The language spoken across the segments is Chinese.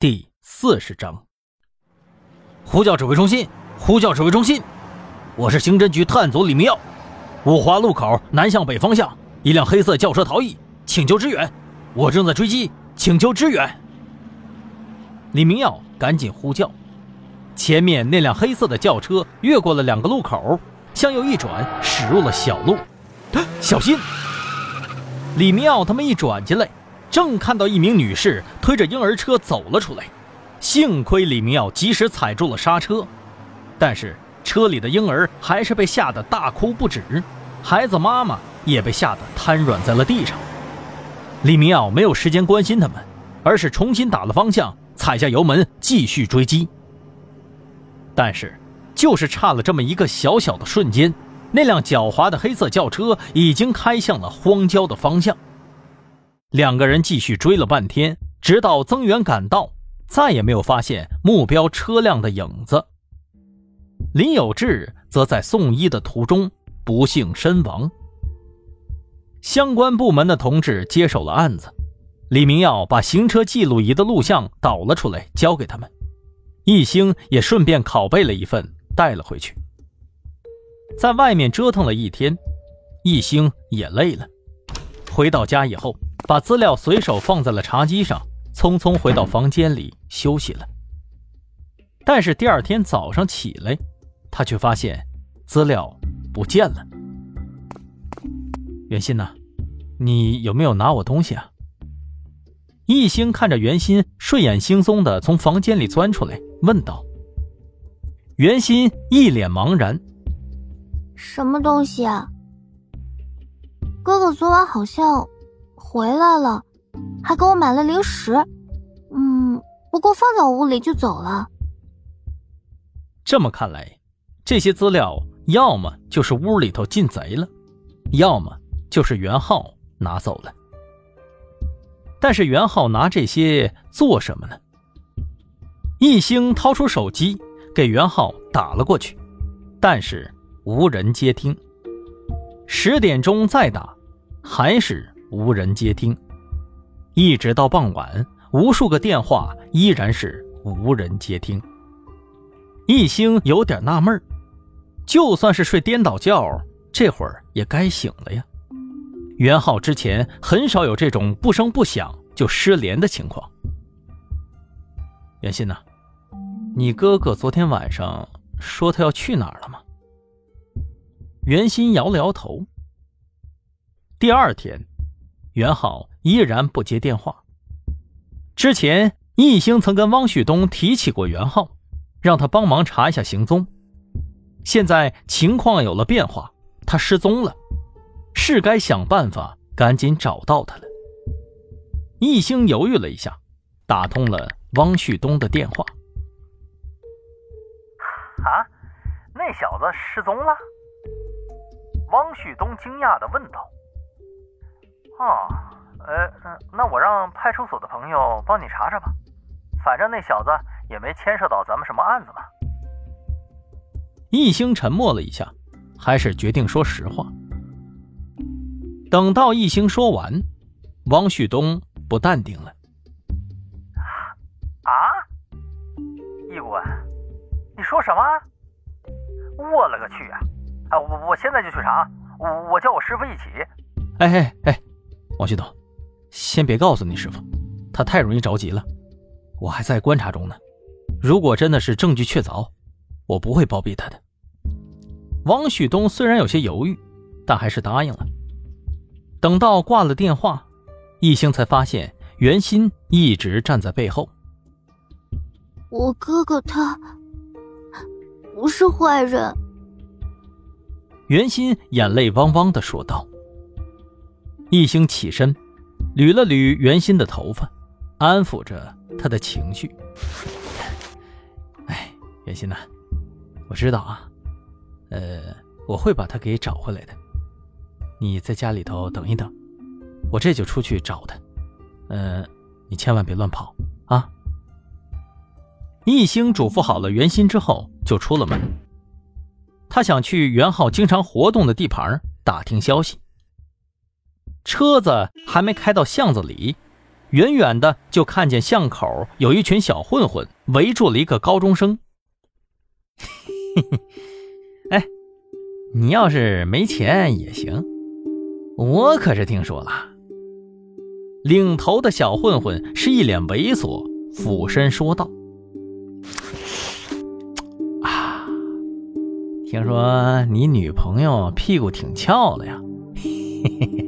第四十章，呼叫指挥中心，呼叫指挥中心，我是刑侦局探组李明耀。五华路口南向北方向，一辆黑色轿车逃逸，请求支援。我正在追击，请求支援。李明耀赶紧呼叫。前面那辆黑色的轿车越过了两个路口，向右一转，驶入了小路。小心！李明耀他们一转进来。正看到一名女士推着婴儿车走了出来，幸亏李明耀及时踩住了刹车，但是车里的婴儿还是被吓得大哭不止，孩子妈妈也被吓得瘫软在了地上。李明耀没有时间关心他们，而是重新打了方向，踩下油门继续追击。但是，就是差了这么一个小小的瞬间，那辆狡猾的黑色轿车已经开向了荒郊的方向。两个人继续追了半天，直到增援赶到，再也没有发现目标车辆的影子。林有志则在送医的途中不幸身亡。相关部门的同志接手了案子，李明耀把行车记录仪的录像导了出来，交给他们。易兴也顺便拷贝了一份带了回去。在外面折腾了一天，易兴也累了，回到家以后。把资料随手放在了茶几上，匆匆回到房间里休息了。但是第二天早上起来，他却发现资料不见了。袁鑫呐，你有没有拿我东西啊？一兴看着袁鑫睡眼惺忪的从房间里钻出来，问道。袁鑫一脸茫然：“什么东西啊？哥哥昨晚好像……”回来了，还给我买了零食。嗯，不过放在屋里就走了。这么看来，这些资料要么就是屋里头进贼了，要么就是袁浩拿走了。但是袁浩拿这些做什么呢？易兴掏出手机给袁浩打了过去，但是无人接听。十点钟再打，还是。无人接听，一直到傍晚，无数个电话依然是无人接听。一兴有点纳闷就算是睡颠倒觉，这会儿也该醒了呀。袁浩之前很少有这种不声不响就失联的情况。袁鑫呐，你哥哥昨天晚上说他要去哪儿了吗？袁鑫摇了摇头。第二天。袁浩依然不接电话。之前，易兴曾跟汪旭东提起过袁浩，让他帮忙查一下行踪。现在情况有了变化，他失踪了，是该想办法赶紧找到他了。易兴犹豫了一下，打通了汪旭东的电话。啊，那小子失踪了？汪旭东惊讶地问道。哦，呃，那我让派出所的朋友帮你查查吧，反正那小子也没牵涉到咱们什么案子嘛。一星沉默了一下，还是决定说实话。等到一星说完，汪旭东不淡定了。啊，易顾问，你说什么？我勒个去啊！啊，我我现在就去查，我我叫我师傅一起。哎哎哎！王旭东，先别告诉你师傅，他太容易着急了。我还在观察中呢。如果真的是证据确凿，我不会包庇他的。王旭东虽然有些犹豫，但还是答应了。等到挂了电话，易星才发现袁鑫一直站在背后。我哥哥他不是坏人。袁鑫眼泪汪汪的说道。一兴起身，捋了捋袁鑫的头发，安抚着他的情绪。哎，袁鑫呐，我知道啊，呃，我会把他给找回来的。你在家里头等一等，我这就出去找他。呃，你千万别乱跑啊！一兴嘱咐好了袁鑫之后，就出了门。他想去袁浩经常活动的地盘打听消息。车子还没开到巷子里，远远的就看见巷口有一群小混混围住了一个高中生。哎，你要是没钱也行，我可是听说了。领头的小混混是一脸猥琐，俯身说道：“ 啊，听说你女朋友屁股挺翘的呀，嘿嘿嘿，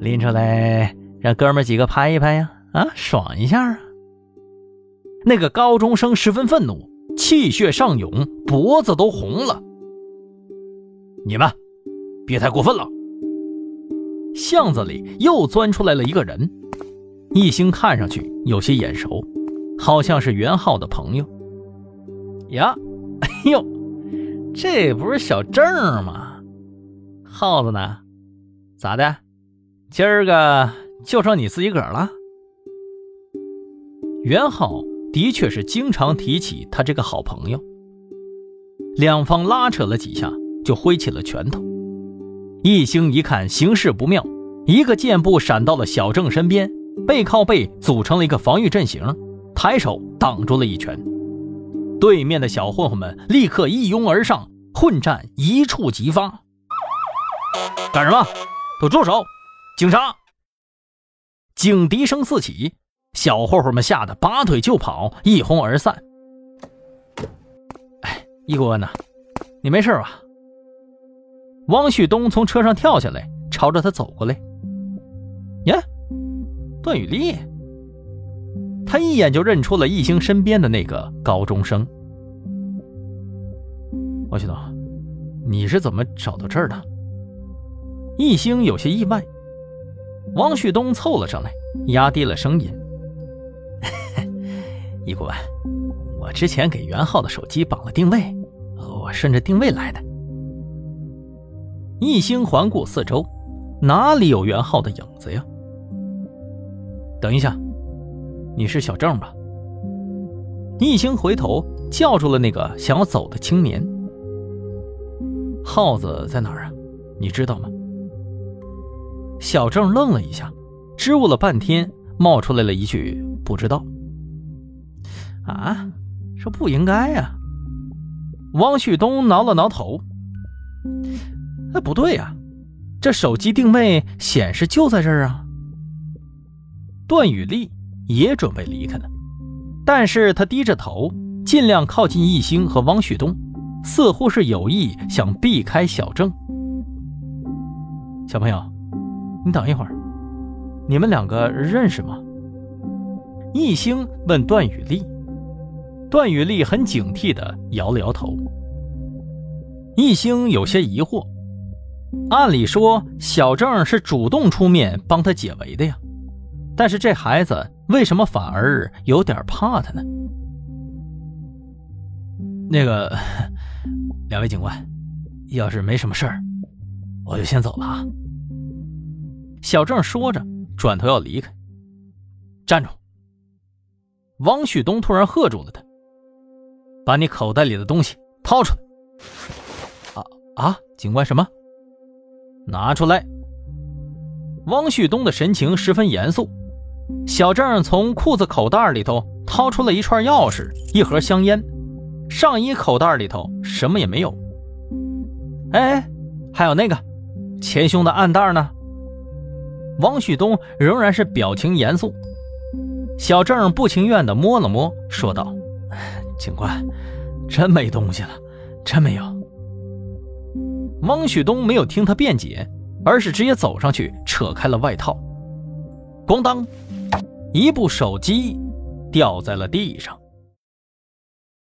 拎出来。”让哥们几个拍一拍呀，啊，爽一下啊！那个高中生十分愤怒，气血上涌，脖子都红了。你们别太过分了！巷子里又钻出来了一个人，一星看上去有些眼熟，好像是袁浩的朋友。呀，哎呦，这不是小郑吗？耗子呢？咋的？今儿个？就剩你自己个儿了。袁浩的确是经常提起他这个好朋友。两方拉扯了几下，就挥起了拳头。一星一看形势不妙，一个箭步闪到了小郑身边，背靠背组成了一个防御阵型，抬手挡住了一拳。对面的小混混们立刻一拥而上，混战一触即发。干什么？都住手！警察！警笛声四起，小混混们吓得拔腿就跑，一哄而散。哎，易顾问呐，你没事吧？汪旭东从车上跳下来，朝着他走过来。呀，段雨丽。他一眼就认出了易星身边的那个高中生。汪旭东，你是怎么找到这儿的？易星有些意外。汪旭东凑了上来，压低了声音：“易顾问，我之前给袁浩的手机绑了定位，我顺着定位来的。”一星环顾四周，哪里有袁浩的影子呀？等一下，你是小郑吧？一星回头叫住了那个想要走的青年：“耗子在哪儿啊？你知道吗？”小郑愣了一下，支吾了半天，冒出来了一句：“不知道。”啊，这不应该呀！汪旭东挠了挠头：“哎，不对呀，这手机定位显示就在这儿啊。”段雨丽也准备离开呢，但是他低着头，尽量靠近易星和汪旭东，似乎是有意想避开小郑。小朋友。你等一会儿，你们两个认识吗？易星问段雨丽。段雨丽很警惕的摇了摇头。易星有些疑惑，按理说小郑是主动出面帮他解围的呀，但是这孩子为什么反而有点怕他呢？那个，两位警官，要是没什么事儿，我就先走了啊。小郑说着，转头要离开。站住！汪旭东突然喝住了他：“把你口袋里的东西掏出来！”啊啊！警官，什么？拿出来！汪旭东的神情十分严肃。小郑从裤子口袋里头掏出了一串钥匙、一盒香烟，上衣口袋里头什么也没有。哎，还有那个前胸的暗袋呢？汪旭东仍然是表情严肃，小郑不情愿地摸了摸，说道：“警官，真没东西了，真没有。”汪旭东没有听他辩解，而是直接走上去扯开了外套，咣当，一部手机掉在了地上。